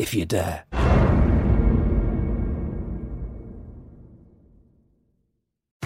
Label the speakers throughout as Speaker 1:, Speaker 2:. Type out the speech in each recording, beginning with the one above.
Speaker 1: if you dare.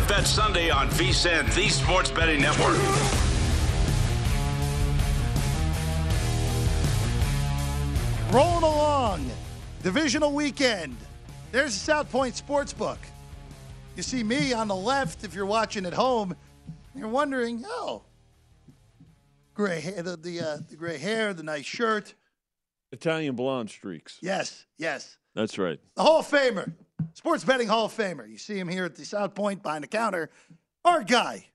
Speaker 2: Live Bet Sunday on VSIN, the Sports Betting Network.
Speaker 3: Rolling along, divisional weekend. There's the South Point Sportsbook. You see me on the left if you're watching at home. You're wondering, oh, gray hair, the the, uh, the gray hair, the nice shirt.
Speaker 4: Italian blonde streaks.
Speaker 3: Yes, yes.
Speaker 4: That's right.
Speaker 3: The Hall of Famer, Sports Betting Hall of Famer. You see him here at the South Point behind the counter. Our guy,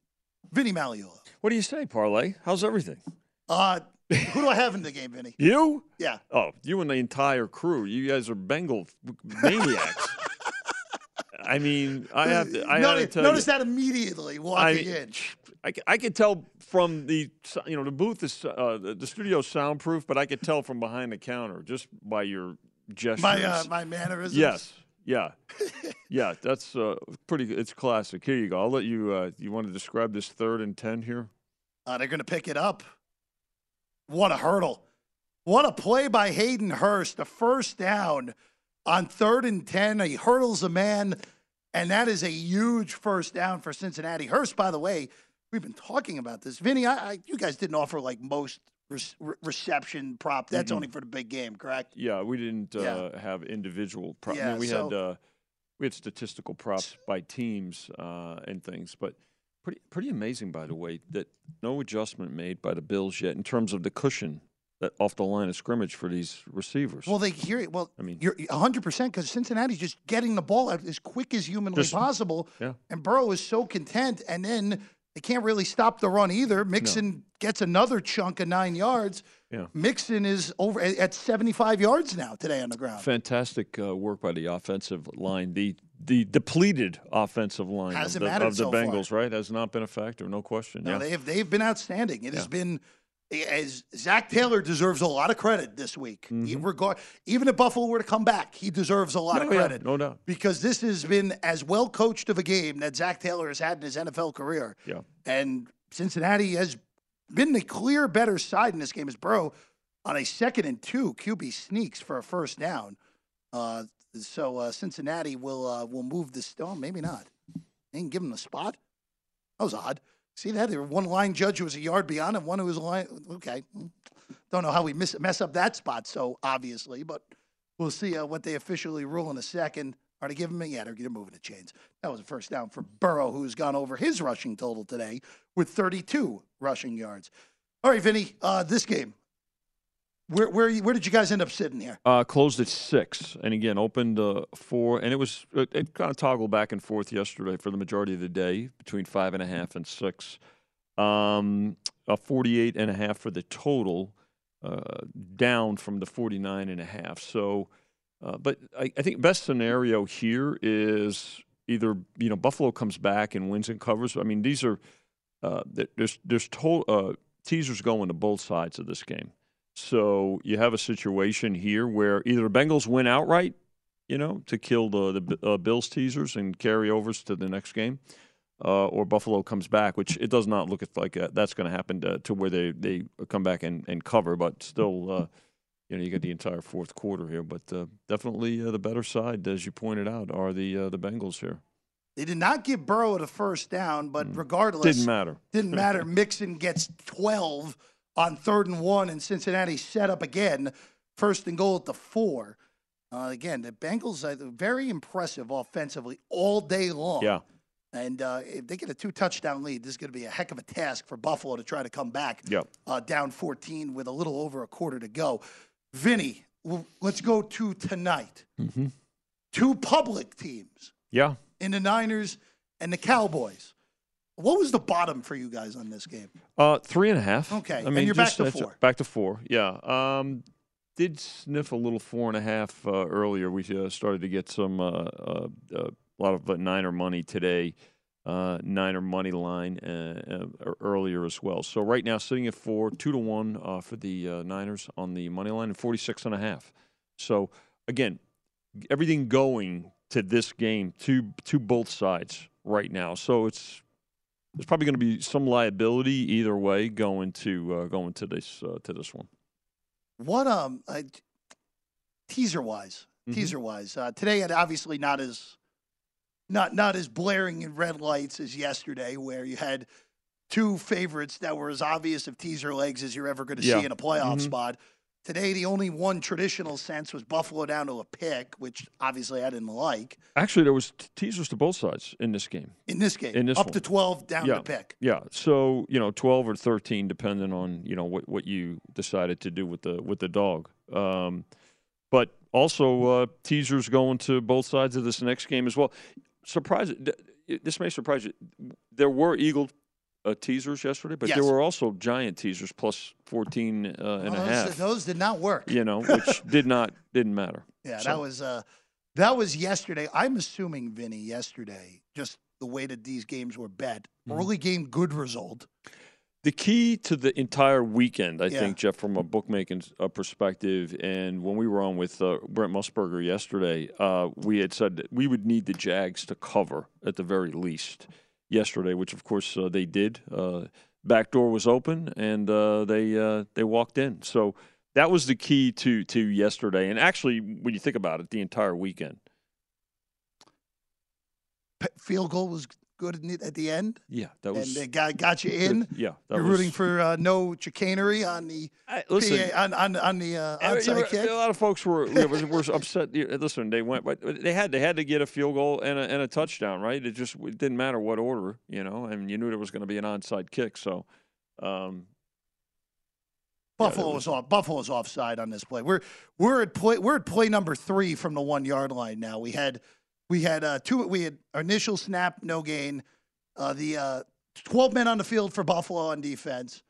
Speaker 3: Vinny Magliulo.
Speaker 4: What do you say, Parlay? How's everything?
Speaker 3: Uh, who do I have in the game, Vinny?
Speaker 4: You?
Speaker 3: Yeah.
Speaker 4: Oh, you and the entire crew. You guys are Bengal maniacs. I mean, I have to. I
Speaker 3: notice,
Speaker 4: have to tell
Speaker 3: notice that immediately
Speaker 4: I,
Speaker 3: walking in.
Speaker 4: I, I could tell from the you know the booth is uh, the, studio soundproof, but I could tell from behind the counter just by your gestures.
Speaker 3: My uh, my mannerisms.
Speaker 4: Yes. Yeah. yeah. That's uh, pretty. It's classic. Here you go. I'll let you. Uh, you want to describe this third and ten here?
Speaker 3: Uh, they're going to pick it up. What a hurdle. What a play by Hayden Hurst. The first down on third and 10. He hurdles a man, and that is a huge first down for Cincinnati. Hurst, by the way, we've been talking about this. Vinny, I, I, you guys didn't offer like most re- re- reception prop. That's
Speaker 4: Mhm.
Speaker 3: only for the big game, correct?
Speaker 4: Yeah, we didn't uh,
Speaker 3: Yeah.
Speaker 4: have individual. Pro- I
Speaker 3: Yeah,
Speaker 4: mean, we
Speaker 3: so-
Speaker 4: had uh, we had statistical props by teams uh, and things, but pretty pretty amazing, by the way, that no adjustment made by the Bills yet in terms of the cushion that off the line of scrimmage for these receivers.
Speaker 3: Well, they hear it. Well,
Speaker 4: I mean-
Speaker 3: you're 100% because Cincinnati's just getting the ball out as quick as humanly
Speaker 4: Just-
Speaker 3: possible.
Speaker 4: yeah.
Speaker 3: And Burrow is so content. And then they can't really stop the run either. Mixon gets another chunk of nine yards.
Speaker 4: Yeah.
Speaker 3: Mixon is over at at 75 yards now today on the ground.
Speaker 4: Fantastic uh, work by the offensive line. The the depleted offensive line of
Speaker 3: Hasn't
Speaker 4: the, of the
Speaker 3: so far.
Speaker 4: Bengals, right, has not been a factor, no question.
Speaker 3: No,
Speaker 4: yeah.
Speaker 3: they've they've been outstanding. It has been as Zac Taylor deserves a lot of credit this week. He- regard, even if Buffalo were to come back, he deserves a lot of
Speaker 4: Mm-hmm. No, yeah,
Speaker 3: credit.
Speaker 4: no doubt.
Speaker 3: Because this has been as well coached of a game that Zac Taylor has had in his NFL career.
Speaker 4: Yeah.
Speaker 3: And Cincinnati has been the clear better side in this game as Burrow on a second and two QB sneaks for a first down. Uh, so uh, Cincinnati will uh, will move this. Oh, maybe not. They didn't give him the spot. That was odd. See that? There was one line judge who was a yard beyond and one who was a line. Okay. Don't know how we miss, mess up that spot so obviously, but we'll see uh, what they officially rule in a second. Are they giving me? Yeah, they're, they're moving the chains. That was a first down for Burrow, who's gone over his rushing total today with 32 rushing yards. All right, Vinny, uh, this game. Where where where did you guys end up sitting here?
Speaker 4: Uh, closed at six, and again opened uh, four, and it was it, it kind of toggled back and forth yesterday for the majority of the day between five and a half and six. Um, a 48 and a half for the total, uh, down from the 49 and a half. So, uh, but I, I think best scenario here is either you know Buffalo comes back and wins and covers. I mean these are uh, there's there's to, uh, teasers going to both sides of this game. So you have a situation here where either the Bengals win outright, you know, to kill the the uh, Bills teasers and carry overs to the next game, uh, or Buffalo comes back, which it does not look like uh, that's going to happen to, to where they, they come back and, and cover, but still, uh, you know, you get the entire fourth quarter here. But uh, definitely uh, the better side, as you pointed out, are the uh, the Bengals here.
Speaker 3: They did not give Burrow the first down, but regardless,
Speaker 4: Mm. Didn't matter.
Speaker 3: Didn't matter. Mixon gets 12 on third and one, and Cincinnati set up again, first and goal at the four. Uh, again, the Bengals are very impressive offensively all day long.
Speaker 4: Yeah.
Speaker 3: And uh, if they get a two touchdown lead, this is going to be a heck of a task for Buffalo to try to come back
Speaker 4: Yep.
Speaker 3: uh, down 14 with a little over a quarter to go. Vinny, well, let's go to tonight.
Speaker 4: Mm-hmm.
Speaker 3: Two public teams
Speaker 4: Yeah.
Speaker 3: in the Niners and the Cowboys. What was the bottom for you guys on this game?
Speaker 4: Uh, three and a half.
Speaker 3: Okay,
Speaker 4: I
Speaker 3: and
Speaker 4: mean,
Speaker 3: you're back to four.
Speaker 4: Back to four. Yeah. Um, did sniff a little four and a half uh, earlier. We uh, started to get some uh, uh, uh, a lot of uh, Niner money today. Uh, Niner money line uh, uh, earlier as well. So right now sitting at four, two to one uh, for the uh, Niners on the money line, and forty six and a half. So again, everything going to this game to to both sides right now. So it's there's probably going to be some liability either way going to uh, going to this uh, to this one.
Speaker 3: What um, uh, teaser wise,
Speaker 4: Mhm.
Speaker 3: teaser wise, uh, today had obviously not as not not as blaring in red lights as yesterday, where you had two favorites that were as obvious of teaser legs as you're ever going to
Speaker 4: Yeah.
Speaker 3: see in a playoff
Speaker 4: Mhm.
Speaker 3: spot. Today, the only one traditional sense was Buffalo down to a pick, which obviously I didn't like
Speaker 4: Actually, there was t- teasers to both sides in this game.
Speaker 3: in this game.
Speaker 4: In this
Speaker 3: up
Speaker 4: one.
Speaker 3: to twelve, down
Speaker 4: yeah,
Speaker 3: to pick.
Speaker 4: Yeah. So you know, twelve or thirteen, depending on you know what, what you decided to do with the with the dog. Um, but also uh, teasers going to both sides of this next game as well. Surprise! This may surprise you. There were Eagle uh, teasers yesterday, but there were also giant teasers plus 14 uh, and
Speaker 3: Oh,
Speaker 4: a
Speaker 3: those,
Speaker 4: half.
Speaker 3: those did not work.
Speaker 4: You know, which did not didn't matter.
Speaker 3: Yeah,
Speaker 4: So-
Speaker 3: that was uh, that was yesterday. I'm assuming Vinny yesterday, just the way that these games were bet.
Speaker 4: Mm-hmm.
Speaker 3: Early game, good result.
Speaker 4: The key to the entire weekend, I
Speaker 3: Yeah.
Speaker 4: think, Jeff, from a bookmaking uh, perspective, and when we were on with uh, Brent Musburger yesterday, uh, we had said that we would need the Jags to cover at the very least yesterday, which of course uh, they did. Uh, back door was open, and uh, they uh, they walked in. So that was the key to to yesterday, and actually, when you think about it, the entire weekend.
Speaker 3: Field goal was good in it at the end,
Speaker 4: Yeah, that was
Speaker 3: and
Speaker 4: was
Speaker 3: they got got you in.
Speaker 4: Yeah, that
Speaker 3: You're
Speaker 4: was,
Speaker 3: rooting for uh, no chicanery on the
Speaker 4: I- listen,
Speaker 3: PA, on, on on the uh,
Speaker 4: were-
Speaker 3: kick.
Speaker 4: A lot of folks were were, were upset. Listen, they went, but they had they had to get a field goal and a, and a touchdown, right? It just it didn't matter what order, you know. and you knew there was going to be an onside kick, so. Um, yeah,
Speaker 3: Buffalo was off. Buffalo's offside on this play. We're we're at play we're at play number three from the one yard line now. We had we had uh, two. We had our initial snap, no gain. Uh, the uh, twelve men on the field for Buffalo on defense,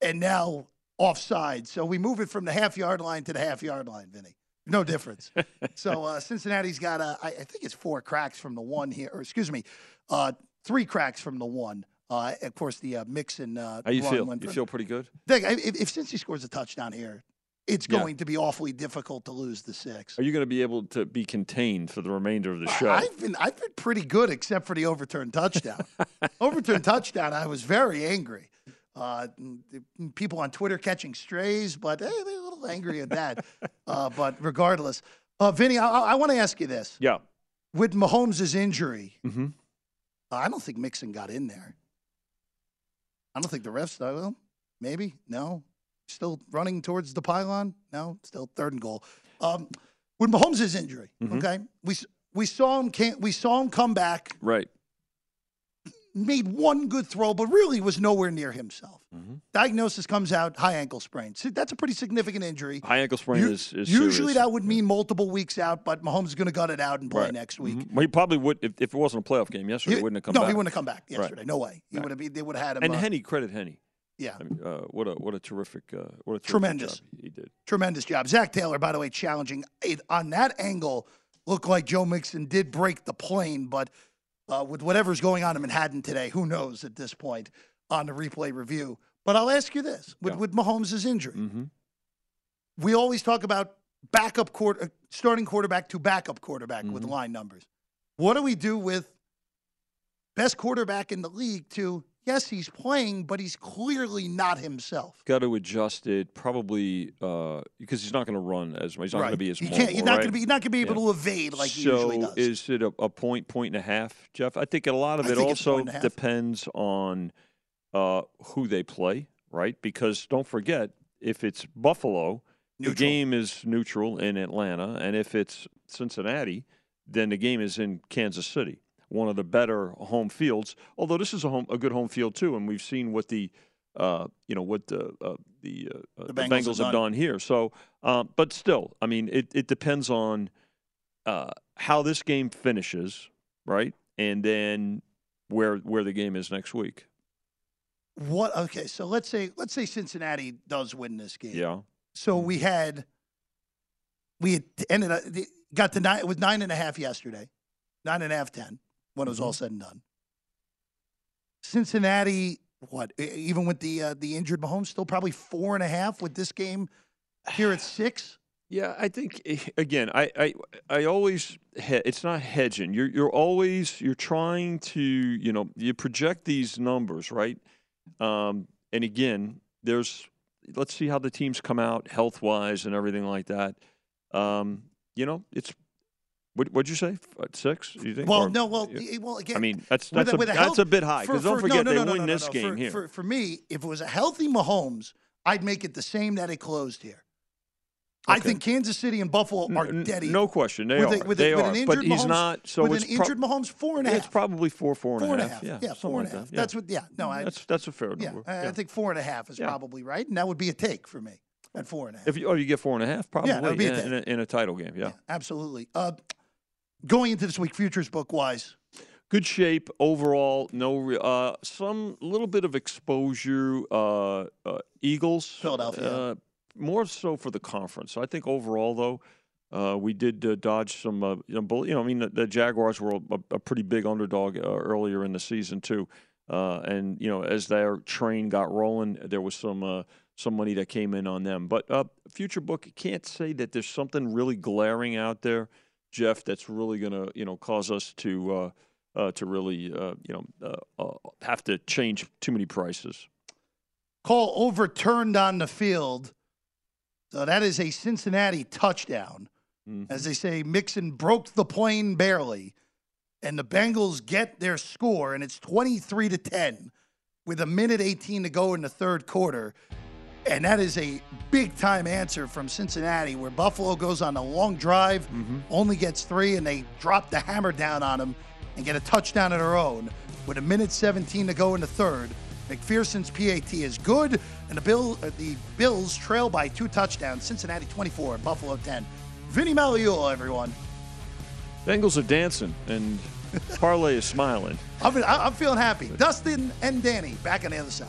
Speaker 3: and now offside. So we move it from the half yard line to the half yard line, Vinny. No difference. so uh, Cincinnati's got a, I, I think it's four cracks from the one here, or excuse me, uh, three cracks from the one. Uh, of course, the uh, mix and uh,
Speaker 4: how you feel? You feel pretty good?
Speaker 3: If, if Cincy scores a touchdown here, it's
Speaker 4: Yeah.
Speaker 3: going to be awfully difficult to lose the six.
Speaker 4: Are you going to be able to be contained for the remainder of the show?
Speaker 3: I've been I've been pretty good except for the overturned touchdown. overturned touchdown, I was very angry. Uh, people on Twitter catching strays, but hey, they're a little angry at that. uh, but regardless, uh, Vinny, I, I want to ask you this:
Speaker 4: yeah.
Speaker 3: with Mahomes' injury,
Speaker 4: Mm-hmm.
Speaker 3: uh, I don't think Mixon got in there. I don't think the refs. Well, maybe no. Still running towards the pylon. No, still third and goal. Um, with Mahomes' injury,
Speaker 4: Mhm.
Speaker 3: okay, we s- we saw him. Can't, we saw him come back.
Speaker 4: Right.
Speaker 3: made one good throw, but really was nowhere near himself.
Speaker 4: Mm-hmm.
Speaker 3: Diagnosis comes out high ankle sprain. So that's a pretty significant injury.
Speaker 4: High ankle sprain
Speaker 3: U-
Speaker 4: is, is
Speaker 3: usually
Speaker 4: serious.
Speaker 3: that would mean multiple weeks out, but Mahomes is going to gut it out and play
Speaker 4: Right.
Speaker 3: next week.
Speaker 4: Mhm. Well, he probably would if, if it wasn't a playoff game yesterday. He, wouldn't have come
Speaker 3: no,
Speaker 4: back.
Speaker 3: he wouldn't have come back yesterday. No way. He would have. They would have had him.
Speaker 4: And
Speaker 3: uh,
Speaker 4: Henne, credit Henne.
Speaker 3: Yeah,
Speaker 4: I mean, uh, what a what a terrific uh, what a terrific
Speaker 3: Tremendous.
Speaker 4: job he did.
Speaker 3: tremendous job. Zac Taylor, by the way, challenging it, on that angle. Looked like Joe Mixon did break the plane, but uh, with whatever's going on in Manhattan today, who knows at this point on the replay review. But I'll ask you this: with,
Speaker 4: Yeah.
Speaker 3: with Mahomes' injury,
Speaker 4: Mm-hmm.
Speaker 3: we always talk about backup quarter, uh, starting quarterback to backup quarterback with
Speaker 4: Mhm.
Speaker 3: line numbers. What do we do with best quarterback in the league to yes, he's playing, but he's clearly not himself.
Speaker 4: Got to adjust it probably uh, because he's not going to run as much. He's not going to be as
Speaker 3: He
Speaker 4: mobile.
Speaker 3: can't, he's not
Speaker 4: right?
Speaker 3: going to be. He's not going to be able
Speaker 4: Yeah.
Speaker 3: to evade like he
Speaker 4: so
Speaker 3: usually does.
Speaker 4: is it a, a point, point and a half, Jeff? I think a lot of
Speaker 3: I
Speaker 4: it
Speaker 3: think it's a
Speaker 4: also
Speaker 3: point and a half.
Speaker 4: depends on uh, who they play, right? Because don't forget, if it's Buffalo, the game is neutral in Atlanta, and if it's Cincinnati, then the game is in Kansas City, one of the better home fields. Although this is a home, a good home field too, and we've seen what the uh, you know what the uh, the, uh,
Speaker 3: The
Speaker 4: the
Speaker 3: Bengals
Speaker 4: Bengals,
Speaker 3: have
Speaker 4: have done here. So, uh, but still, I mean, it, it depends on uh, how this game finishes, right, and then where where the game is next week.
Speaker 3: What? Okay, so let's say let's say Cincinnati does win this game.
Speaker 4: Yeah.
Speaker 3: So we had we had ended up got to nine. It was nine and a half yesterday, nine and a half ten when it was all
Speaker 4: Mm-hmm.
Speaker 3: said and done. Cincinnati, what? Even with the uh, the injured Mahomes, still probably four and a half with this game here at six.
Speaker 4: Yeah, I think eh, again, I I, I always he- it's not hedging. You're you're always you're trying to you know you project these numbers right, um, and again, there's let's see how the teams come out health wise and everything like that. Um, you know, it's what what'd you say Uh, six? You think?
Speaker 3: Well,
Speaker 4: Or-
Speaker 3: no, well,
Speaker 4: yeah.
Speaker 3: well, again,
Speaker 4: I mean that's
Speaker 3: with
Speaker 4: that's a,
Speaker 3: with
Speaker 4: that's
Speaker 3: health-
Speaker 4: a bit high because don't
Speaker 3: for- no,
Speaker 4: forget
Speaker 3: no,
Speaker 4: they
Speaker 3: no,
Speaker 4: win this game
Speaker 3: for,
Speaker 4: here.
Speaker 3: For, for me, if it was a healthy Mahomes, I'd make it the same that it closed here. I think Kansas City and Buffalo are dead even.
Speaker 4: No question, they
Speaker 3: with
Speaker 4: are.
Speaker 3: A, with,
Speaker 4: they
Speaker 3: a,
Speaker 4: are,
Speaker 3: an injured
Speaker 4: but he's
Speaker 3: Mahomes,
Speaker 4: so
Speaker 3: with
Speaker 4: it's
Speaker 3: an
Speaker 4: pro-
Speaker 3: injured Mahomes, four and a half.
Speaker 4: It's probably four, four and a
Speaker 3: four and a
Speaker 4: half.
Speaker 3: half.
Speaker 4: Yeah,
Speaker 3: yeah, four and a half.
Speaker 4: that.
Speaker 3: That's what. Yeah, no, I,
Speaker 4: that's that's a fair
Speaker 3: yeah,
Speaker 4: number.
Speaker 3: I, think four and a half is probably right, and that would be a take for me at four and a half.
Speaker 4: If you, oh, you get four and a half, probably
Speaker 3: would a
Speaker 4: in, in, a, in a title game. Yeah.
Speaker 3: yeah, absolutely. Uh, going into this week, futures book wise,
Speaker 4: good shape overall. No, uh, some little bit of exposure. Uh, uh, Eagles,
Speaker 3: Philadelphia.
Speaker 4: uh, more so for the conference. So I think overall, though, uh, we did uh, dodge some. Uh, you, know, you know, I mean, the, the Jaguars were a, a pretty big underdog uh, earlier in the season too, uh, and you know, as their train got rolling, there was some. Uh, some money that came in on them, but uh, future book can't say that there's something really glaring out there, Jeff, that's really going to you know cause us to uh, uh, to really uh, you know uh, uh, have to change too many prices.
Speaker 3: call overturned on the field. So that is a Cincinnati touchdown.
Speaker 4: Mhm.
Speaker 3: As they say, Mixon broke the plane barely. And the Bengals get their score, and it's 23 to 10 with a minute 18 to go in the third quarter. And that is a big time answer from Cincinnati, where Buffalo goes on a long drive, only gets three, and they drop the hammer down on them and get a touchdown of their own with a minute 17 to go in the third. McPherson's PAT is good, and the Bill uh, the Bills trail by two touchdowns. Cincinnati 24, Buffalo 10. Vinny Magliulo, everyone.
Speaker 4: Bengals are dancing and Parlay is smiling.
Speaker 3: I'm, I'm feeling happy. Dustin and Danny back on the other side.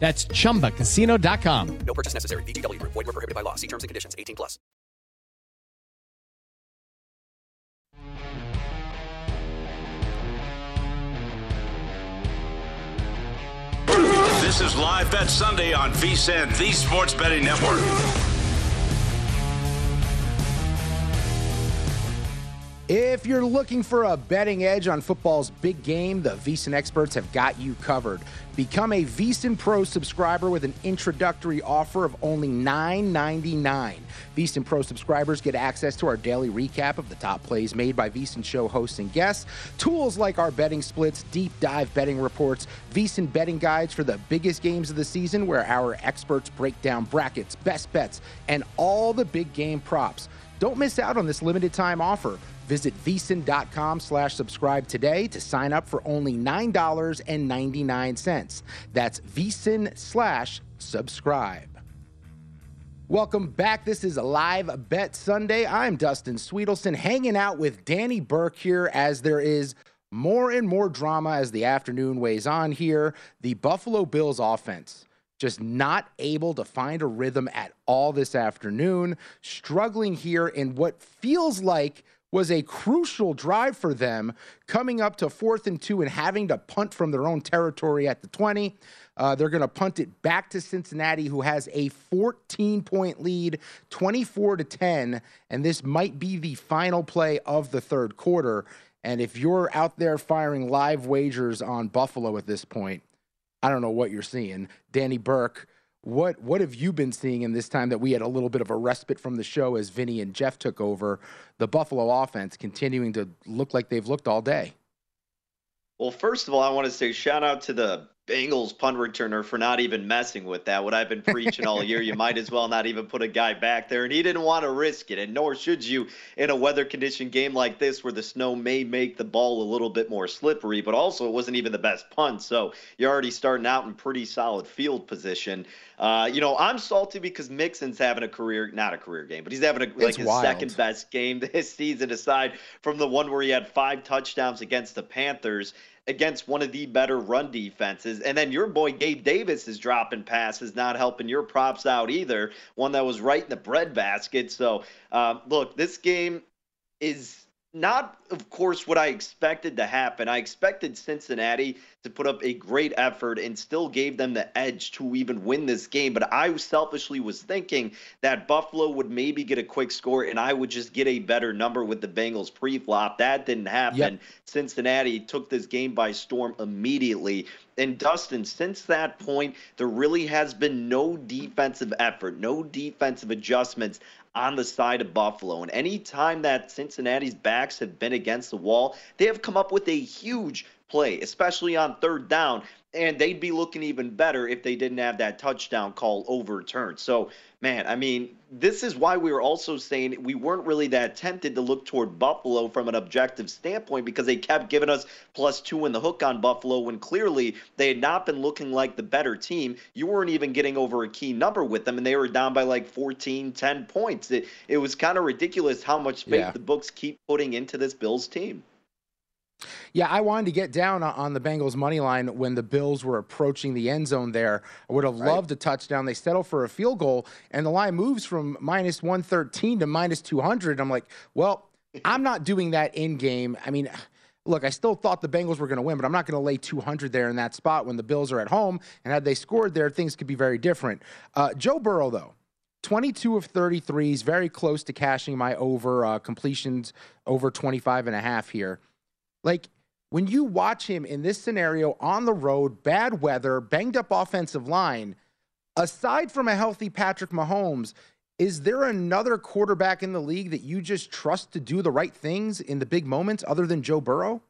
Speaker 5: That's ChumbaCasino.com.
Speaker 6: No purchase necessary. VGW. Void were prohibited by law. See terms and conditions. 18 plus.
Speaker 2: This is Live Bet Sunday on VSIN, the Sports Betting Network.
Speaker 7: If you're looking for a betting edge on football's big game, the VSIN experts have got you covered. Become a VSIN Pro subscriber with an introductory offer of only $9.99. VSIN Pro subscribers get access to our daily recap of the top plays made by VSIN show hosts and guests, tools like our betting splits, deep dive betting reports, VSIN betting guides for the biggest games of the season, where our experts break down brackets, best bets, and all the big game props. Don't miss out on this limited time offer. Visit vsin.com slash subscribe today to sign up for only $9.99. That's vsin slash subscribe. Welcome back. This is live bet Sunday. I'm Dustin Sweetelson hanging out with Danny Burke here as there is more and more drama as the afternoon weighs on here. The Buffalo Bills offense just not able to find a rhythm at all this afternoon, struggling here in what feels like was a crucial drive for them coming up to fourth and two and having to punt from their own territory at the 20. Uh, they're going to punt it back to Cincinnati, who has a 14 point lead, 24 to 10. And this might be the final play of the third quarter. And if you're out there firing live wagers on Buffalo at this point, I don't know what you're seeing. Danny Burke what what have you been seeing in this time that we had a little bit of a respite from the show as Vinny and Jeff took over? The Buffalo offense continuing to look like they've looked all day.
Speaker 8: Well, first of all, I want to say shout out to the Bengals punt returner for not even messing with that. What I've been preaching all year, you might as well not even put a guy back there. And he didn't want to risk it, and nor should you in a weather conditioned game like this where the snow may make the ball a little bit more slippery, but also it wasn't even the best punt. So you're already starting out in pretty solid field position. Uh, you know, I'm salty because Mixon's having a career, not a career game, but he's having a, like his wild. second best game this season, aside from the one where he had five touchdowns against the Panthers against one of the better run defenses. And then your boy Gabe Davis is dropping passes, not helping your props out either. One that was right in the breadbasket. So, um, look, this game is not, of course, what I expected to happen. I expected Cincinnati to put up a great effort and still gave them the edge to even win this game. But I selfishly was thinking that Buffalo would maybe get a quick score and I would just get a better number with the Bengals pre flop. That didn't happen. Yep. Cincinnati took this game by storm immediately. And Dustin, since that point, there really has been no defensive effort, no defensive adjustments on the side of Buffalo. And any time that Cincinnati's backs have been against the wall, they have come up with a huge play, especially on third down. And they'd be looking even better if they didn't have that touchdown call overturned. So, man, I mean, this is why we were also saying we weren't really that tempted to look toward Buffalo from an objective standpoint because they kept giving us plus two in the hook on Buffalo when clearly they had not been looking like the better team. You weren't even getting over a key number with them, and they were down by like 14, 10 points. It, it was kind of ridiculous how much faith yeah. the books keep putting into this Bills team.
Speaker 7: Yeah, I wanted to get down on the Bengals money line when the Bills were approaching the end zone there. I would have right. loved a touchdown. They settle for a field goal, and the line moves from minus 113 to minus 200. I'm like, well, I'm not doing that in game. I mean, look, I still thought the Bengals were going to win, but I'm not going to lay 200 there in that spot when the Bills are at home. And had they scored there, things could be very different. Uh, Joe Burrow, though, 22 of 33 is very close to cashing my over uh, completions over 25 and a half here. Like, when you watch him in this scenario on the road, bad weather, banged up offensive line, aside from a healthy Patrick Mahomes, is there another quarterback in the league that you just trust to do the right things in the big moments other than Joe Burrow?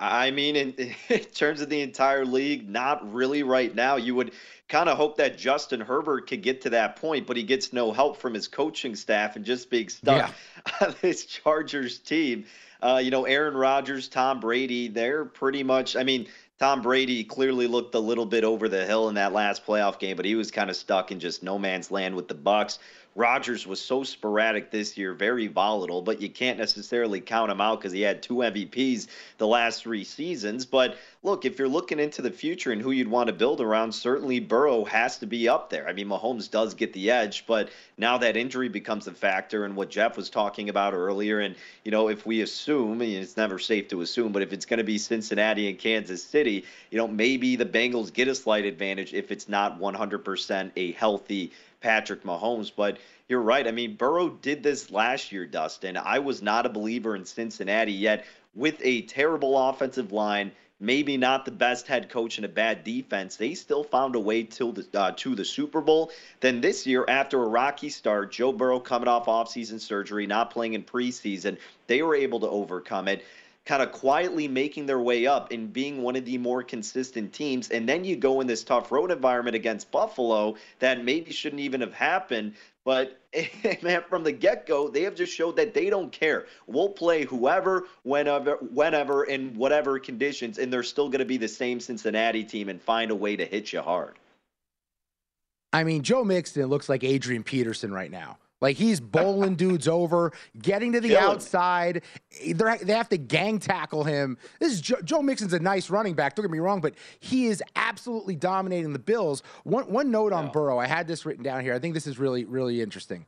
Speaker 8: I mean, in, in, terms of the entire league, not really right now. You would kind of hope that Justin Herbert could get to that point, but he gets no help from his coaching staff and just being stuck yeah. on this Chargers team. Uh, you know, Aaron Rodgers, Tom Brady, they're pretty much, I mean, Tom Brady clearly looked a little bit over the hill in that last playoff game, but he was kind of stuck in just no man's land with the Bucs. Rodgers was so sporadic this year, very volatile, but you can't necessarily count him out because he had two MVPs the last three seasons. But look, if you're looking into the future and who you'd want to build around, certainly Burrow has to be up there. I mean, Mahomes does get the edge, but now that injury becomes a factor, and what Jeff was talking about earlier. And, you know, if we assume, and it's never safe to assume, but if it's going to be Cincinnati and Kansas City, you know, maybe the Bengals get a slight advantage if it's not 100% a healthy Patrick Mahomes. But you're right. I mean, Burrow did this last year, Dustin. I was not a believer in Cincinnati yet with a terrible offensive line. Maybe not the best head coach and a bad defense. They still found a way to the uh, to the Super Bowl. Then this year, after a rocky start, Joe Burrow coming off offseason surgery, not playing in preseason, they were able to overcome it kind of quietly making their way up and being one of the more consistent teams. And then you go in this tough road environment against Buffalo that maybe shouldn't even have happened. But man, from the get-go, they have just showed that they don't care. We'll play whoever, whenever, whenever, in whatever conditions, and they're still going to be the same Cincinnati team and find a way to hit you hard.
Speaker 7: I mean, Joe Mixon looks like Adrian Peterson right now. Like he's bowling dudes over, getting to the Killing. outside. They're, they have to gang tackle him. This is Joe, Joe, Mixon's a nice running back. Don't get me wrong, but he is absolutely dominating the Bills. One one note on Burrow. I had this written down here. I think this is really really interesting.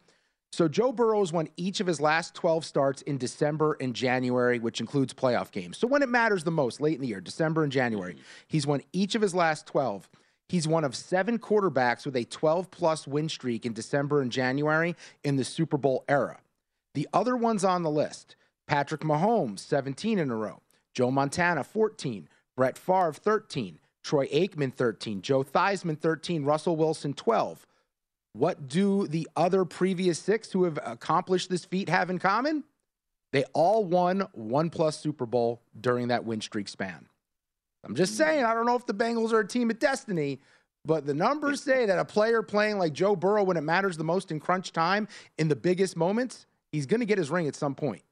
Speaker 7: So Joe Burrow's won each of his last 12 starts in December and January, which includes playoff games. So when it matters the most, late in the year, December and January, mm-hmm. he's won each of his last 12. He's one of seven quarterbacks with a 12 plus win streak in December and January in the Super Bowl era. The other ones on the list Patrick Mahomes, 17 in a row, Joe Montana, 14, Brett Favre, 13, Troy Aikman, 13, Joe Theismann, 13, Russell Wilson, 12. What do the other previous six who have accomplished this feat have in common? They all won one plus Super Bowl during that win streak span. I'm just mm-hmm. saying, I don't know if the Bengals are a team of destiny, but the numbers say that a player playing like Joe Burrow when it matters the most in crunch time, in the biggest moments, he's going to get his ring at some point.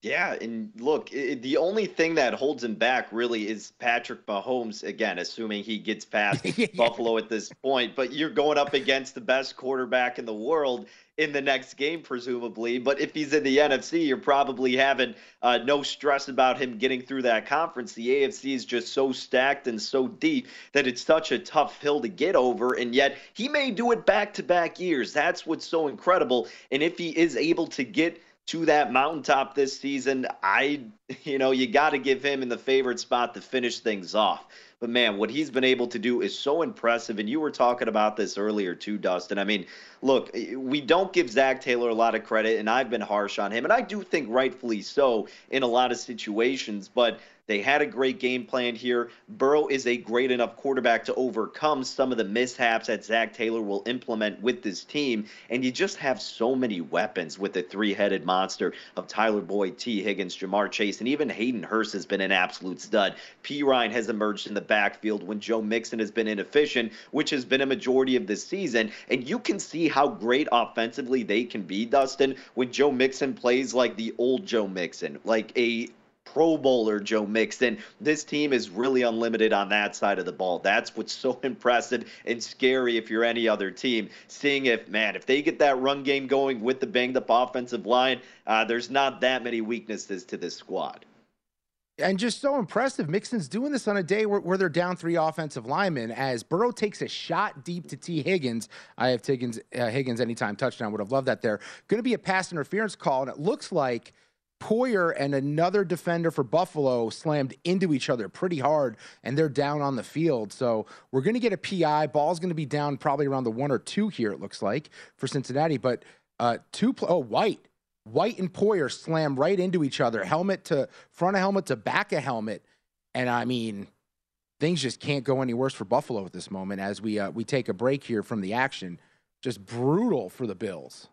Speaker 8: Yeah, and look, it, the only thing that holds him back really is Patrick Mahomes. Again, assuming he gets past yeah. Buffalo at this point, but you're going up against the best quarterback in the world in the next game, presumably. But if he's in the NFC, you're probably having uh, no stress about him getting through that conference. The AFC is just so stacked and so deep that it's such a tough hill to get over. And yet, he may do it back to back years. That's what's so incredible. And if he is able to get to that mountaintop this season, I, you know, you got to give him in the favorite spot to finish things off. But man, what he's been able to do is so impressive. And you were talking about this earlier too, Dustin. I mean, look, eh, we don't give Zac Taylor a lot of credit, and I've been harsh on him, and I do think rightfully so in a lot of situations. But they had a great game plan here. Burrow is a great enough quarterback to overcome some of the mishaps that Zac Taylor will implement with this team. And you just have so many weapons with the three headed monster of Tyler Boyd, Tee Higgins, Ja'Marr Chase, and even Hayden Hurst has been an absolute stud. Perine has emerged in the backfield when Joe Mixon has been inefficient, which has been a majority of this season. And you can see how great offensively they can be, Dustin, when Joe Mixon plays like the old Joe Mixon, like a Pro Bowler Joe Mixon. This team is really unlimited on that side of the ball. That's what's so impressive and scary if you're any other team. Seeing if, man, if they get that run game going with the banged up offensive line, uh, there's not that many weaknesses to this squad
Speaker 7: and just so impressive. Mixon's doing this on a day where, where, they're down three offensive linemen as Burrow takes a shot deep to Tee Higgins. I have Higgins, uh, Higgins anytime touchdown. Would have loved that there. Going to be a pass interference call, and it looks like Poyer and another defender for Buffalo slammed into each other pretty hard, and they're down on the field. So we're going to get a PI. Ball's going to be down probably around the one or two here, it looks like, for Cincinnati. But uh, two, pl- oh, White White and Poyer slam right into each other, helmet to front of helmet to back of helmet. And I mean, things just can't go any worse for Buffalo at this moment as we uh, we take a break here from the action. Just brutal for the Bills.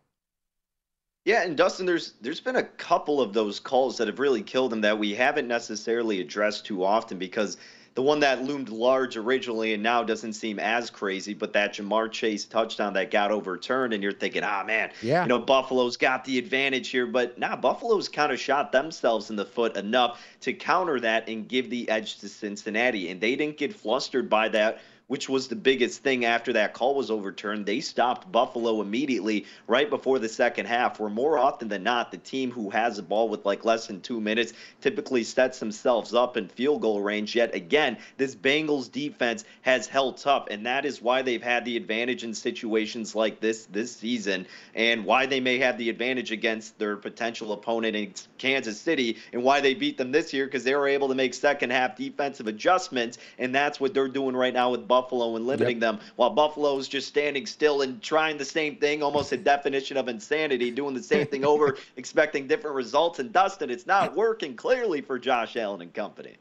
Speaker 8: Yeah, and Dustin, there's there's been a couple of those calls that have really killed him that we haven't necessarily addressed too often because the one that loomed large originally and now doesn't seem as crazy, but that Ja'Marr Chase touchdown that got overturned, and you're thinking, ah, man,
Speaker 7: yeah.
Speaker 8: you know, Buffalo's got the advantage here, but now nah, Buffalo's kind of shot themselves in the foot enough to counter that and give the edge to Cincinnati, and they didn't get flustered by that which was the biggest thing after that call was overturned. They stopped Buffalo immediately right before the second half, where more often than not, the team who has the ball with like less than two minutes typically sets themselves up in field goal range. Yet again, this Bengals defense has held tough, and that is why they've had the advantage in situations like this this season, and why they may have the advantage against their potential opponent in Kansas City, and why they beat them this year because they were able to make second half defensive adjustments, and that's what they're doing right now with Buffalo and limiting yep. them, while Buffalo's just standing still and trying the same thing, almost a definition of insanity, doing the same thing over, expecting different results. And Dustin, it's not working clearly for Josh Allen and company.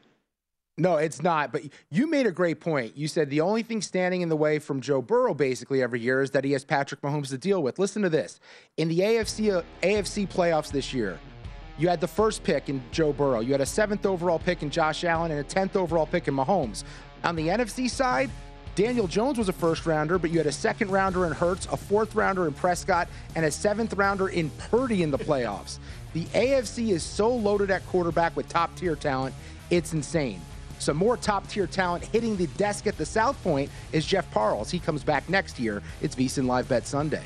Speaker 7: No, it's not. But you made a great point. You said the only thing standing in the way from Joe Burrow basically every year is that he has Patrick Mahomes to deal with. Listen to this. In the AFC uh, AFC playoffs this year, you had the first pick in Joe Burrow. You had a seventh overall pick in Josh Allen and a 10th overall pick in Mahomes. On the NFC side, Daniel Jones was a first rounder, but you had a second rounder in Hurts, a fourth rounder in Prescott, and a seventh rounder in Purdy in the playoffs. The AFC is so loaded at quarterback with top tier talent, it's insane. Some more top tier talent hitting the desk at the South Point is Jeff Parles. He comes back next year. It's VSIN Live Bet Sunday.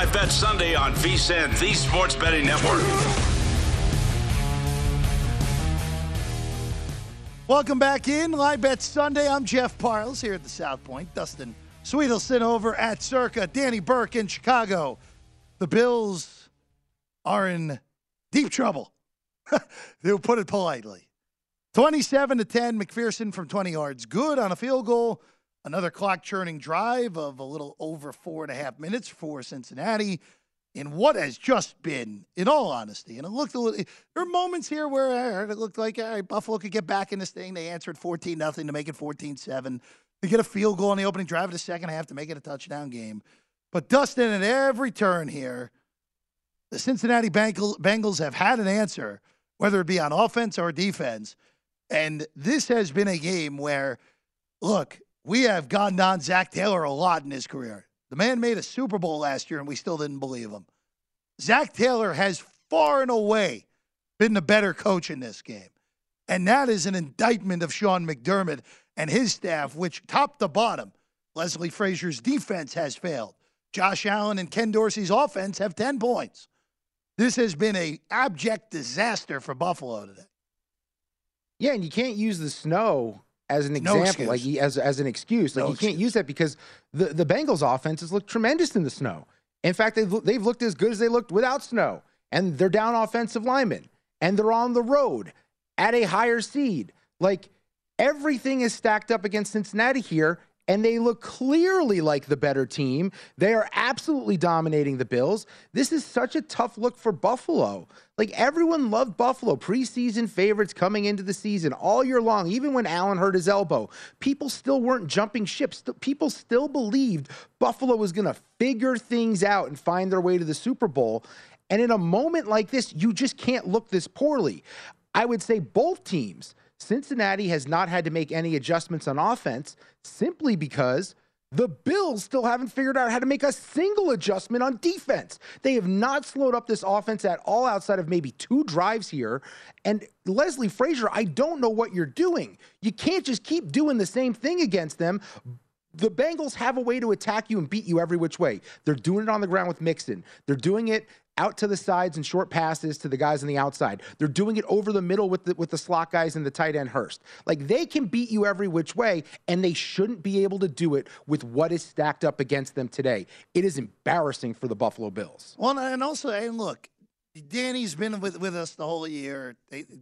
Speaker 2: Live Bet Sunday on VSIN, the Sports Betting Network.
Speaker 3: Welcome back in Live Bet Sunday. I'm Jeff Parles here at the South Point. Dustin Sweetelson over at Circa. Danny Burke in Chicago. The Bills are in deep trouble. They'll put it politely. 27 to 10, McPherson from 20 yards. Good on a field goal. Another clock churning drive of a little over four and a half minutes for Cincinnati in what has just been, in all honesty, and it looked a little. There are moments here where it looked like all right, Buffalo could get back in this thing. They answered 14 nothing to make it 14 7. They get a field goal on the opening drive of the second half to make it a touchdown game. But Dustin, at every turn here, the Cincinnati Bengals have had an answer, whether it be on offense or defense. And this has been a game where, look, we have gone down Zac Taylor a lot in his career. The man made a Super Bowl last year, and we still didn't believe him. Zac Taylor has far and away been the better coach in this game. And that is an indictment of Sean McDermott and his staff, which top to bottom, Leslie Frazier's defense has failed. Josh Allen and Ken Dorsey's offense have 10 points. This has been a abject disaster for Buffalo today.
Speaker 7: Yeah, and you can't use the snow as an example, no like as as an excuse. Like no you can't use that because the the Bengals offense has looked tremendous in the snow. In fact, they've they've looked as good as they looked without snow, and they're down offensive linemen, and they're on the road at a higher seed. Like everything is stacked up against Cincinnati here, and they look clearly like the better team. They are absolutely dominating the Bills. This is such a tough look for Buffalo. Like everyone loved Buffalo, preseason favorites coming into the season all year long, even when Allen hurt his elbow. People still weren't jumping ships. People still believed Buffalo was going to figure things out and find their way to the Super Bowl. And in a moment like this, you just can't look this poorly. I would say both teams Cincinnati has not had to make any adjustments on offense simply because the Bills still haven't figured out how to make a single adjustment on defense. They have not slowed up this offense at all outside of maybe two drives here. And Leslie Frazier, I don't know what you're doing. You can't just keep doing the same thing against them. The Bengals have a way to attack you and beat you every which way. They're doing it on the ground with Mixon. They're doing it out to the sides and short passes to the guys on the outside. They're doing it over the middle with the with the slot guys and the tight end Hurst. Like they can beat you every which way, and they shouldn't be able to do it with what is stacked up against them today. It is embarrassing for the Buffalo Bills.
Speaker 3: Well, and also, and look, Danny's been with, with us the whole year.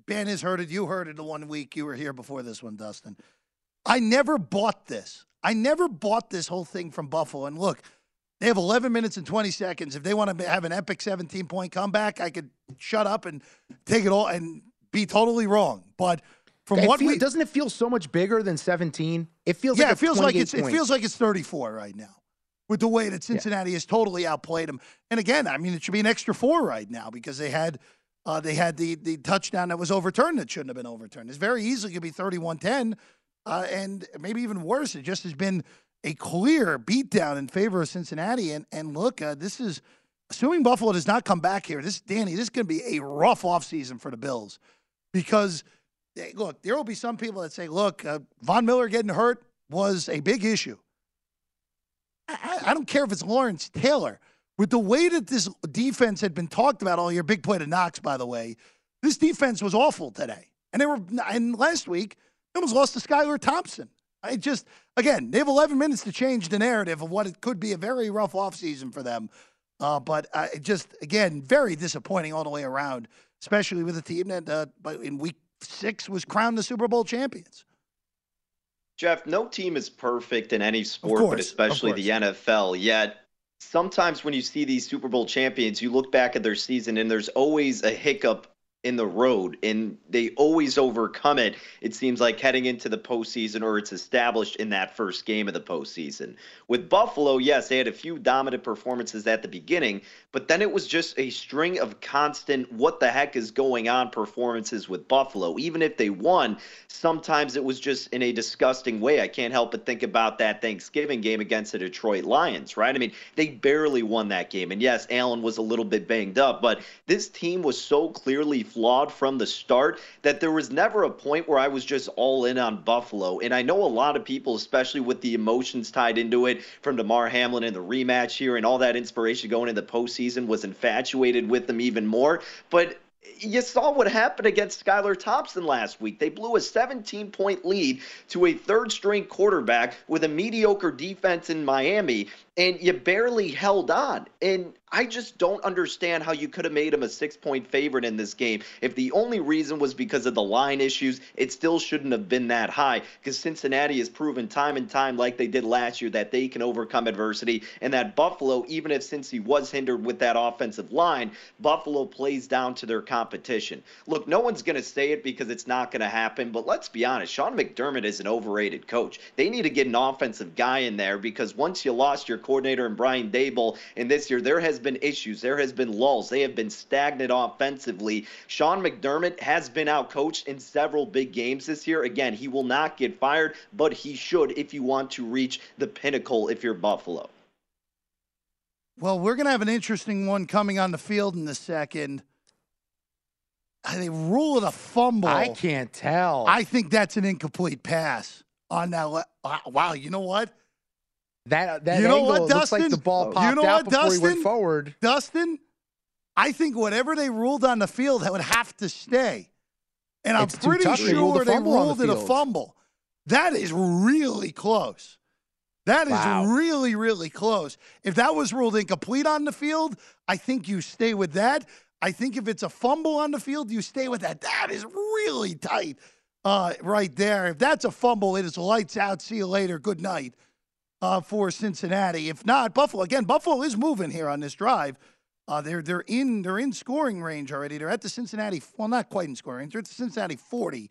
Speaker 3: Ben has heard it. You heard it the one week you were here before this one, Dustin. I never bought this. I never bought this whole thing from Buffalo. And look, they have 11 minutes and 20 seconds. If they want to have an epic 17 point comeback, I could shut up and take it all and be totally wrong. But from
Speaker 7: It
Speaker 3: what
Speaker 7: feel-
Speaker 3: we
Speaker 7: doesn't it feel so much bigger than 17? It feels
Speaker 3: yeah,
Speaker 7: like
Speaker 3: it feels like it's it feels like it's 34 right now with the way that Cincinnati has totally outplayed them. And again, I mean, it should be an extra four right now because they had uh, they had the the touchdown that was overturned that shouldn't have been overturned. It's very easily could be 31-10, uh, and maybe even worse. It just has been a clear beatdown in favor of Cincinnati. And and look, uh, this is assuming Buffalo does not come back here. This Danny, this is going to be a rough offseason for the Bills because hey, look, there will be some people that say, look, uh, Von Miller getting hurt was a big issue. I, I don't care if it's Lawrence Taylor. With the way that this defense had been talked about all year, big play to Knox, by the way, this defense was awful today. And they were, and last week, they almost lost to Skylar Thompson. I just, again, they have 11 minutes to change the narrative of what it could be a very rough offseason for them. Uh, but it just, again, very disappointing all the way around, especially with a team that uh, in week six was crowned the Super Bowl champions.
Speaker 8: Jeff, no team is perfect in any sport,
Speaker 3: course,
Speaker 8: but especially the NFL. Yet, sometimes when you see these Super Bowl champions, you look back at their season and there's always a hiccup in the road, and they always overcome it. It seems like heading into the postseason, or it's established in that first game of the postseason. With Buffalo, yes, they had a few dominant performances at the beginning, but then it was just a string of constant what the heck is going on performances with Buffalo. Even if they won, sometimes it was just in a disgusting way. I can't help but think about that Thanksgiving game against the Detroit Lions, right? I mean, they barely won that game. And yes, Allen was a little bit banged up, but this team was so clearly flawed from the start that there was never a point where I was just all in on Buffalo. And I know a lot of people, especially with the emotions tied into it from Damar Hamlin and the rematch here and all that inspiration going into the postseason, was infatuated with them even more. But you saw what happened against Skylar Thompson last week. They blew a 17 point lead to a third string quarterback with a mediocre defense in Miami, and you barely held on. And I just don't understand how you could have made him a six point favorite in this game. If the only reason was because of the line issues, it still shouldn't have been that high because Cincinnati has proven time and time, like they did last year, that they can overcome adversity. And that Buffalo, even if since he was hindered with that offensive line, Buffalo plays down to their competition. Look, no one's going to say it because it's not going to happen, but let's be honest. Sean McDermott is an overrated coach. They need to get an offensive guy in there because once you lost your coordinator and Brian Daboll, and this year there has been issues, there has been lulls, they have been stagnant offensively. Sean McDermott has been outcoached in several big games this year. Again, he will not get fired, but he should if you want to reach the pinnacle if you're Buffalo.
Speaker 3: Well, we're going to have an interesting one coming on the field in a second. Uh, They rule it a fumble.
Speaker 7: I can't tell.
Speaker 3: I think that's an incomplete pass on that. le- Wow, Wow, you know what?
Speaker 7: That that
Speaker 3: you know
Speaker 7: angle
Speaker 3: what,
Speaker 7: looks
Speaker 3: Dustin?
Speaker 7: like the ball popped
Speaker 3: you know
Speaker 7: out
Speaker 3: what,
Speaker 7: before
Speaker 3: Dustin?
Speaker 7: he went forward.
Speaker 3: Dustin, I think whatever they ruled on the field, that would have to stay. And I'm
Speaker 7: It's
Speaker 3: pretty.
Speaker 7: They ruled
Speaker 3: sure they
Speaker 7: fumble on the
Speaker 3: ruled it a fumble. That is really close. That is
Speaker 7: Wow.
Speaker 3: really, really close. If that was ruled incomplete on the field, I think you stay with that. I think if it's a fumble on the field, you stay with that. That is really tight uh, right there. If that's a fumble, it is lights out. See you later. Good night uh, for Cincinnati. If not, Buffalo again. Buffalo is moving here on this drive. Uh, they're they're in they're in scoring range already. They're at the Cincinnati. Well, not quite in scoring range. They're at the Cincinnati forty.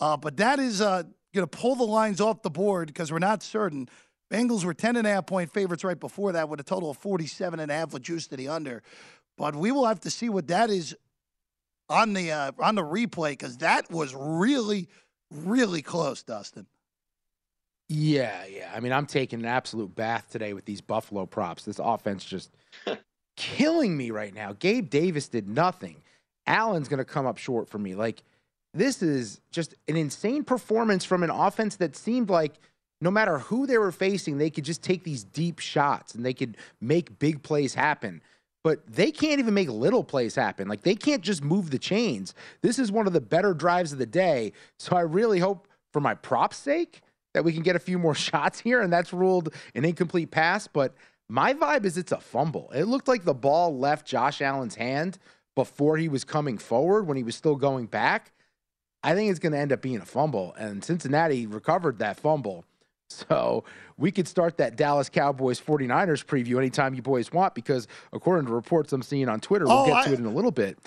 Speaker 3: Uh, but that is uh, going to pull the lines off the board because we're not certain. Bengals were 10 and a half point favorites right before that with a total of 47 and a half with juice to the under. But we will have to see what that is on the uh, on the replay because that was really really close, Dustin.
Speaker 7: Yeah, yeah. I mean, I'm taking an absolute bath today with these Buffalo props. This offense just killing me right now. Gabe Davis did nothing. Allen's going to come up short for me. Like, this is just an insane performance from an offense that seemed like no matter who they were facing, they could just take these deep shots and they could make big plays happen. But they can't even make little plays happen. Like, they can't just move the chains. This is one of the better drives of the day. So I really hope, for my prop's sake, that we can get a few more shots here, and that's ruled an incomplete pass. But my vibe is it's a fumble. It looked like the ball left Josh Allen's hand before he was coming forward when he was still going back. I think it's going to end up being a fumble, and Cincinnati recovered that fumble. So we could start that Dallas Cowboys 49ers preview anytime you boys want because according to reports I'm seeing on Twitter, we'll
Speaker 3: Oh,
Speaker 7: get to
Speaker 3: I-
Speaker 7: it in a little bit.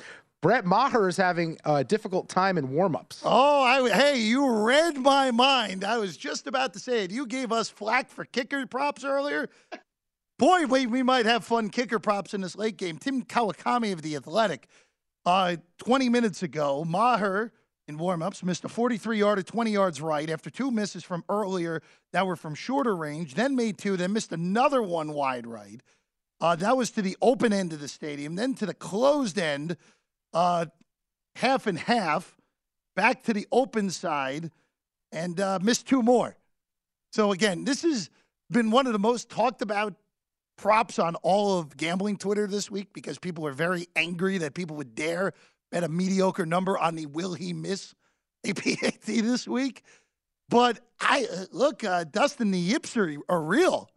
Speaker 7: Brett Maher is having a difficult time in warmups.
Speaker 3: Oh, I, hey, you read my mind. I was just about to say it. You gave us flack for kicker props earlier. Boy, we, we might have fun kicker props in this late game. Tim Kawakami of The Athletic, uh, 20 minutes ago, Maher in warmups missed a 43 yarder, 20 yards right after two misses from earlier that were from shorter range, then made two, then missed another one wide right. Uh, that was to the open end of the stadium, then to the closed end, uh, half and half, back to the open side, and uh, missed two more. So again, this has been one of the most talked about props on all of gambling Twitter this week because people are very angry that people would dare bet a mediocre number on the will he miss APAT this week. But I uh, look, uh, Dustin, the yips are, are real,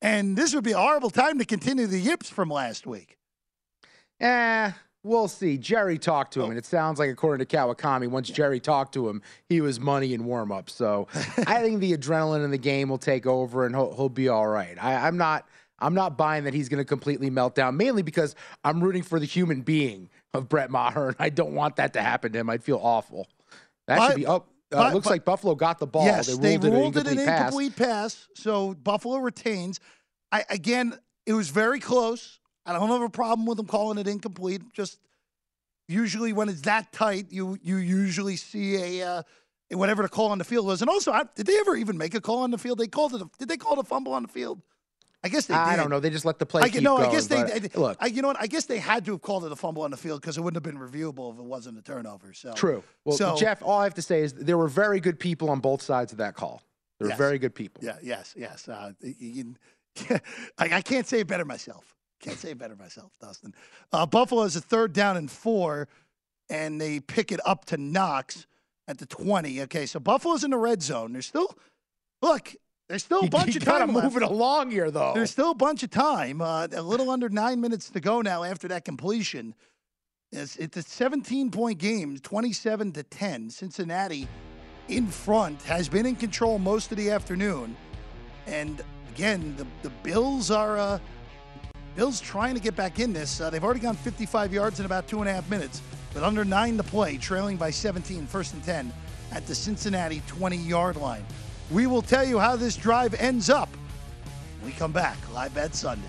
Speaker 3: and this would be a horrible time to continue the yips from last week.
Speaker 7: Eh, we'll see. Jerry talked to him, and it sounds like, according to Kawakami, once Jerry talked to him, he was money in warm-up. So I think the adrenaline in the game will take over, and he'll, he'll be all right. I, I'm not. I'm not buying that he's going to completely melt down, mainly because I'm rooting for the human being of Brett Maher, and I don't want that to happen to him. I'd feel awful. That should be up. Uh,
Speaker 3: but-
Speaker 7: looks
Speaker 3: but-
Speaker 7: like Buffalo got the ball.
Speaker 3: Yes,
Speaker 7: they ruled,
Speaker 3: they
Speaker 7: it,
Speaker 3: ruled
Speaker 7: an
Speaker 3: it an
Speaker 7: incomplete pass.
Speaker 3: incomplete pass. So Buffalo retains. I again, it was very close. I don't have a problem with them calling it incomplete. Just usually when it's that tight, you you usually see a uh, whatever the call on the field was. And also, I, did they ever even make a call on the field? They called it. A, did they call it a fumble on the field? I guess they.
Speaker 7: I
Speaker 3: did.
Speaker 7: don't know. They just let the play
Speaker 3: I,
Speaker 7: keep
Speaker 3: no,
Speaker 7: going.
Speaker 3: I guess they. they-
Speaker 7: look,
Speaker 3: I, you know what? I guess they had to have called it a fumble on the field because it wouldn't have been reviewable if it wasn't a turnover. So
Speaker 7: True. Well,
Speaker 3: so,
Speaker 7: Jeff, all I have to say is there were very good people on both sides of that call. There were
Speaker 3: Yes.
Speaker 7: very good people.
Speaker 3: Yeah, yes, yes. Uh, you, you- I, I can't say it better myself. Can't say it better myself, Dustin. Uh, Buffalo is a third down and four, and they pick it up to Knox at the 20. Okay, so Buffalo's in the red zone. There's still, look, there's still a bunch
Speaker 7: you
Speaker 3: of
Speaker 7: gotta
Speaker 3: time.
Speaker 7: move
Speaker 3: left.
Speaker 7: it along here, though.
Speaker 3: There's still a bunch of time. Uh, a little under nine minutes to go now after that completion. It's, it's a 17 point game, 27 to 10. Cincinnati in front has been in control most of the afternoon. And again, the, the Bills are uh, Bills trying to get back in this. Uh, they've already gone 55 yards in about two and a half minutes, but under nine to play, trailing by 17, first and 10 at the Cincinnati 20 yard line. We will tell you how this drive ends up when we come back. Live Bet Sunday.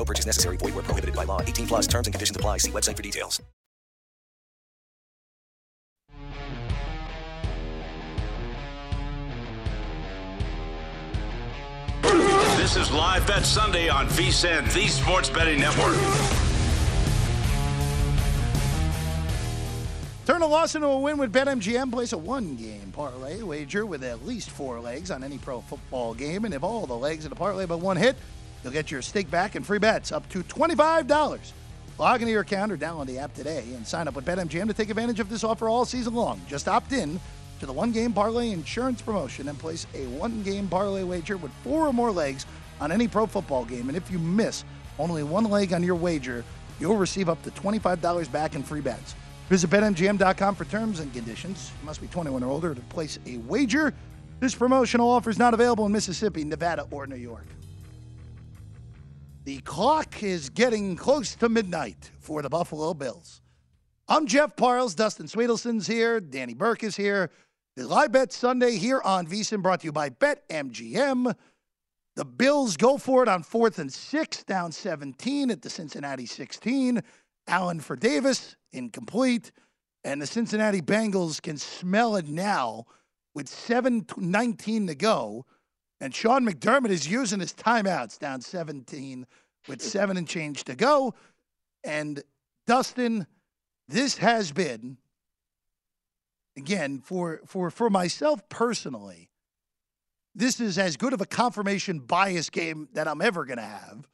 Speaker 6: No purchase necessary. Void where prohibited by law. 18 plus terms and conditions apply. See website for details.
Speaker 2: This is Live Bet Sunday on VSIN, the Sports Betting Network.
Speaker 3: Turn a loss into a win with BetMGM. Place a one game parlay wager with at least four legs on any pro football game. And if all the legs in the parlay but one hit, you'll get your stake back and free bets up to $25. Log into your account or download the app today and sign up with BetMGM to take advantage of this offer all season long. Just opt in to the one game parlay insurance promotion and place a one game parlay wager with four or more legs on any pro football game. And if you miss only one leg on your wager, you'll receive up to $25 back in free bets. Visit BetMGM.com for terms and conditions. You must be 21 or older to place a wager. This promotional offer is not available in Mississippi, Nevada, or New York. The clock is getting close to midnight for the Buffalo Bills. I'm Jeff Parles. Dustin Swedelson's here. Danny Burke is here. The Live Bet Sunday here on VSIN brought to you by BetMGM. The Bills go for it on fourth and six, down 17 at the Cincinnati 16. Allen for Davis, incomplete. And the Cincinnati Bengals can smell it now with 7.19 to go. And Sean McDermott is using his timeouts down 17 with seven and change to go. And Dustin, this has been, again, for, for, for myself personally, this is as good of a confirmation bias game that I'm ever going to have.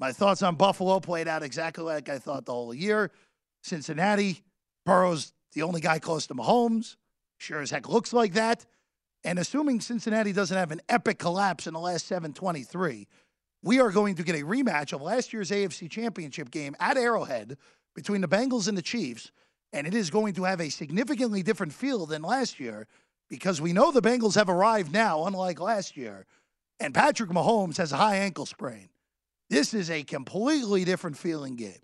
Speaker 3: My thoughts on Buffalo played out exactly like I thought the whole year. Cincinnati, Burrow's the only guy close to Mahomes. Sure as heck looks like that. And assuming Cincinnati doesn't have an epic collapse in the last 723, we are going to get a rematch of last year's AFC Championship game at Arrowhead between the Bengals and the Chiefs. And it is going to have a significantly different feel than last year because we know the Bengals have arrived now, unlike last year. And Patrick Mahomes has a high ankle sprain. This is a completely different feeling game.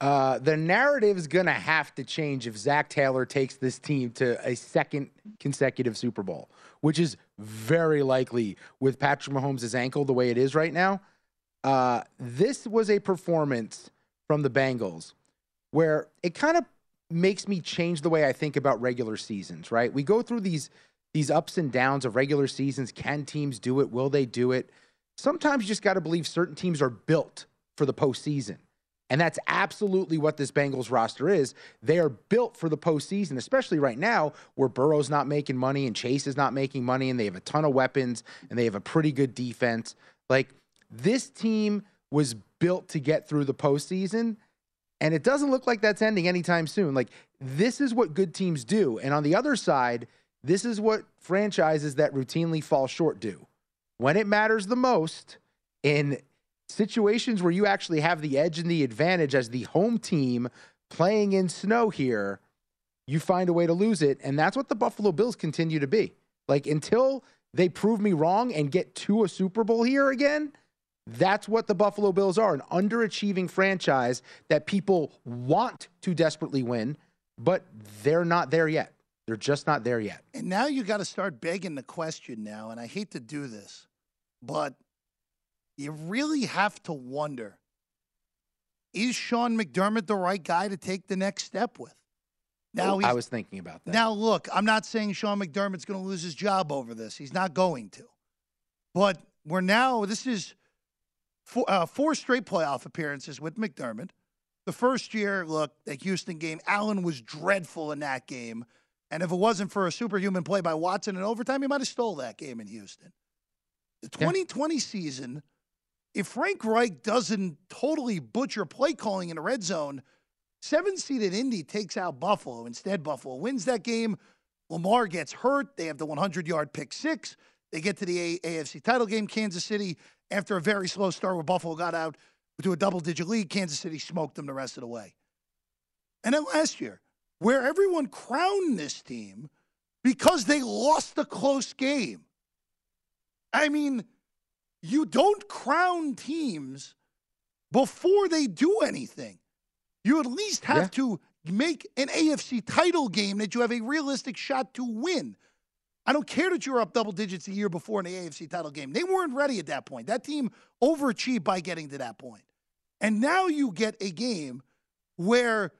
Speaker 7: Uh, the narrative is going to have to change if Zac Taylor takes this team to a second consecutive Super Bowl, which is very likely with Patrick Mahomes' ankle the way it is right now. Uh, this was a performance from the Bengals where it kind of makes me change the way I think about regular seasons, right? We go through these these ups and downs of regular seasons. Can teams do it? Will they do it? Sometimes you just got to believe certain teams are built for the postseason. And that's absolutely what this Bengals roster is. They are built for the postseason, especially right now where Burrow's not making money and Chase is not making money and they have a ton of weapons and they have a pretty good defense. Like this team was built to get through the postseason. And it doesn't look like that's ending anytime soon. Like, this is what good teams do. And on the other side, this is what franchises that routinely fall short do. When it matters the most, in situations where you actually have the edge and the advantage as the home team playing in snow here, you find a way to lose it. And that's what the Buffalo Bills continue to be. Like, until they prove me wrong and get to a Super Bowl here again, that's what the Buffalo Bills are an underachieving franchise that people want to desperately win, but they're not there yet. They're just not there yet.
Speaker 3: And now you got to start begging the question now, and I hate to do this, but you really have to wonder is Sean McDermott the right guy to take the next step with?
Speaker 7: Now I was thinking about that.
Speaker 3: Now, look, I'm not saying Sean McDermott's going to lose his job over this. He's not going to. But we're now, this is four, uh, four straight playoff appearances with McDermott. the first year, look, the Houston game, Allen was dreadful in that game. And if it wasn't for a superhuman play by Watson in overtime, he might have stole that game in Houston. The 2020 season, if Frank Reich doesn't totally butcher play calling in the red zone, seven seeded Indy takes out Buffalo. Instead, Buffalo wins that game. Lamar gets hurt. They have the 100 yard pick six. They get to the AFC title game, Kansas City, after a very slow start where Buffalo got out to a double digit lead. Kansas City smoked them the rest of the way. And then last year, where everyone crowned this team because they lost a close game. I mean, you don't crown teams before they do anything. You at least have
Speaker 7: Yeah.
Speaker 3: to make an AFC title game that you have a realistic shot to win. I don't care that you were up double digits a year before in the AFC title game. They weren't ready at that point. That team overachieved by getting to that point. And now you get a game where,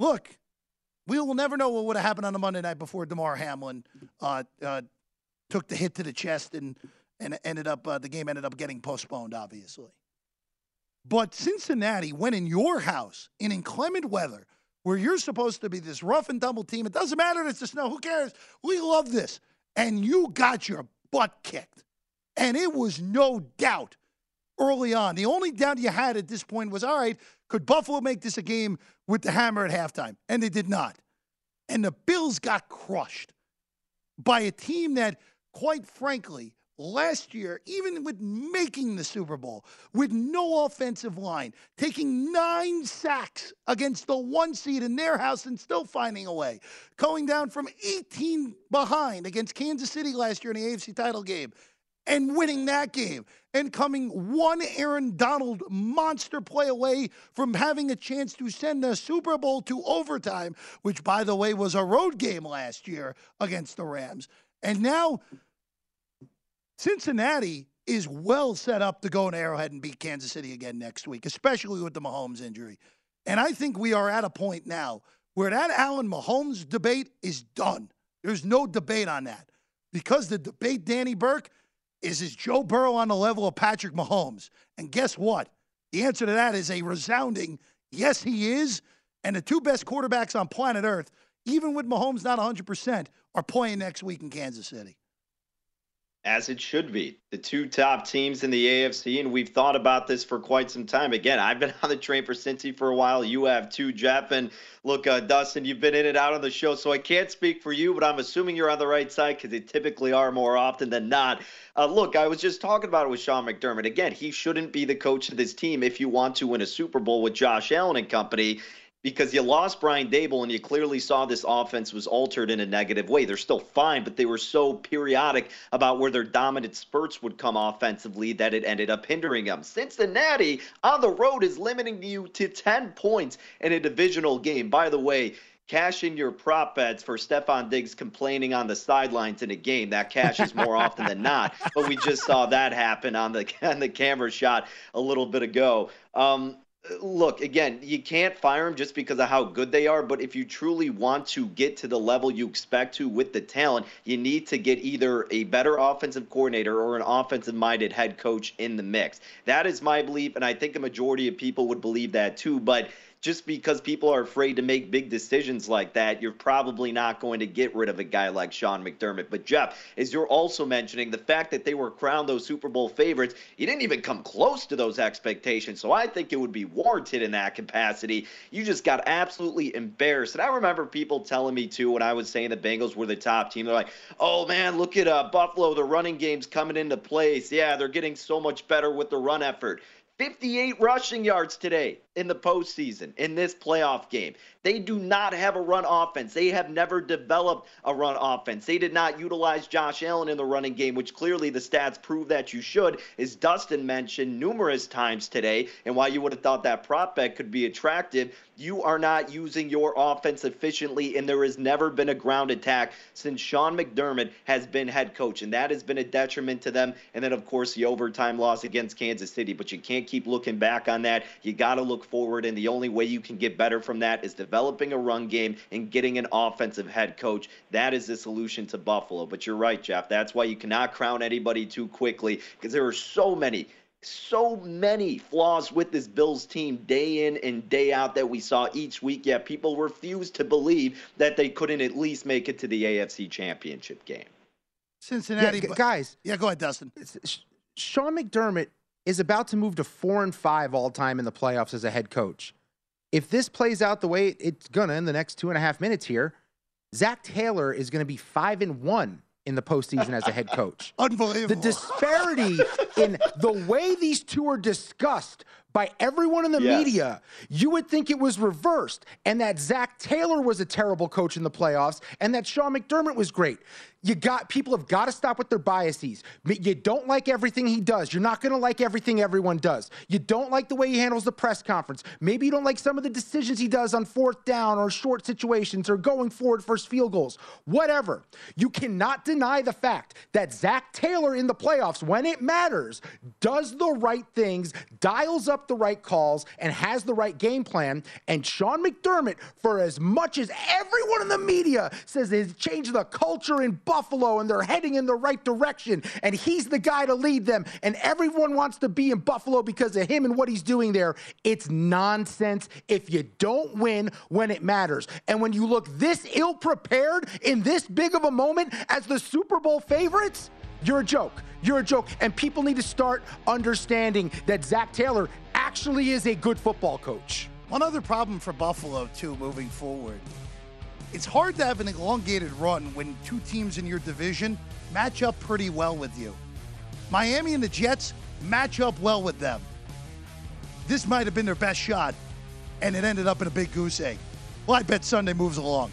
Speaker 3: look, we will never know what would have happened on a Monday night before Damar Hamlin uh, uh, took the hit to the chest and and ended up uh, the game ended up getting postponed, obviously. But Cincinnati went in your house in inclement weather, where you're supposed to be this rough and tumble team. It doesn't matter if it's the snow. Who cares? We love this, and you got your butt kicked, and it was no doubt early on. The only doubt you had at this point was, all right, could Buffalo make this a game with the hammer at halftime? And they did not. And the Bills got crushed by a team that, quite frankly, last year, even with making the Super Bowl, with no offensive line, taking nine sacks against the one seed in their house and still finding a way, going down from 18 behind against Kansas City last year in the AFC title game and winning that game and coming one Aaron Donald monster play away from having a chance to send the Super Bowl to overtime, which, by the way, was a road game last year against the Rams. And now Cincinnati is well set up to go in Arrowhead and beat Kansas City again next week, especially with the Mahomes injury. And I think we are at a point now where that Allen Mahomes debate is done. There's no debate on that. Because the debate, Danny Burke, is is Joe Burrow on the level of Patrick Mahomes? And guess what? The answer to that is a resounding yes, he is. And the two best quarterbacks on planet Earth, even with Mahomes not 100%, are playing next week in Kansas City.
Speaker 8: As it should be. The two top teams in the AFC, and we've thought about this for quite some time. Again, I've been on the train for Cincy for a while. You have too, Jeff. And look, uh, Dustin, you've been in and out on the show, so I can't speak for you, but I'm assuming you're on the right side because they typically are more often than not. Uh, look, I was just talking about it with Sean McDermott. Again, he shouldn't be the coach of this team if you want to win a Super Bowl with Josh Allen and company because you lost Brian Daboll and you clearly saw this offense was altered in a negative way. They're still fine, but they were so periodic about where their dominant spurts would come offensively that it ended up hindering them. Cincinnati on the road is limiting you to 10 points in a divisional game. By the way, cash in your prop bets for Stefon Diggs complaining on the sidelines in a game. That cashes more often than not. But we just saw that happen on the on the camera shot a little bit ago. Um, look, again, you can't fire them just because of how good they are, but if you truly want to get to the level you expect to with the talent, you need to get either a better offensive coordinator or an offensive minded head coach in the mix. That is my belief, and I think a majority of people would believe that too, but just because people are afraid to make big decisions like that, you're probably not going to get rid of a guy like Sean McDermott. But Jeff, as you're also mentioning, the fact that they were crowned those Super Bowl favorites, you didn't even come close to those expectations. So I think it would be warranted in that capacity. You just got absolutely embarrassed. And I remember people telling me too when I was saying the Bengals were the top team. They're like, "Oh man, look at uh, Buffalo. The running game's coming into place. Yeah, they're getting so much better with the run effort." 58 rushing yards today in the postseason in this playoff game. They do not have a run offense. They have never developed a run offense. They did not utilize Josh Allen in the running game, which clearly the stats prove that you should, as Dustin mentioned numerous times today. And while you would have thought that prop bet could be attractive, you are not using your offense efficiently, and there has never been a ground attack since Sean McDermott has been head coach, and that has been a detriment to them. And then, of course, the overtime loss against Kansas City. But you can't keep looking back on that. You got to look forward, and the only way you can get better from that is developing a run game and getting an offensive head coach. That is the solution to Buffalo. But you're right, Jeff. That's why you cannot crown anybody too quickly because there are so many so many flaws with this Bills team day in and day out that we saw each week, yet people refused to believe that they couldn't at least make it to the AFC championship game.
Speaker 3: Cincinnati.
Speaker 7: Yeah, guys.
Speaker 3: Yeah, go ahead, Dustin.
Speaker 7: Sean McDermott is about to move to four and five all time in the playoffs as a head coach. If this plays out the way it's gonna in the next two and a half minutes here, Zac Taylor is gonna be five and one in the postseason as a head coach.
Speaker 3: Unbelievable.
Speaker 7: The disparity in the way these two are discussed by everyone in the
Speaker 8: Yes.
Speaker 7: media, you would think it was reversed and that Zac Taylor was a terrible coach in the playoffs and that Sean McDermott was great. You got people have got to stop with their biases. You don't like everything he does. You're not going to like everything everyone does. You don't like the way he handles the press conference. Maybe you don't like some of the decisions he does on fourth down or short situations or going forward first field goals. Whatever. You cannot deny the fact that Zac Taylor in the playoffs, when it matters, does the right things, dials up the right calls, and has the right game plan. And Sean McDermott, for as much as everyone in the media says they've changed the culture in Buffalo and they're heading in the right direction, and he's the guy to lead them, and everyone wants to be in Buffalo because of him and what he's doing there, it's nonsense if you don't win when it matters. And when you look this ill prepared in this big of a moment as the Super Bowl favorites, you're a joke. You're a joke. And people need to start understanding that Zac Taylor actually is a good football coach.
Speaker 3: One other problem for Buffalo, too, moving forward. It's hard to have an elongated run when two teams in your division match up pretty well with you. Miami and the Jets match up well with them. This might have been their best shot, and it ended up in a big goose egg. Well, I bet Sunday moves along.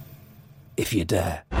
Speaker 1: if you dare.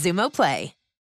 Speaker 9: Xumo Play.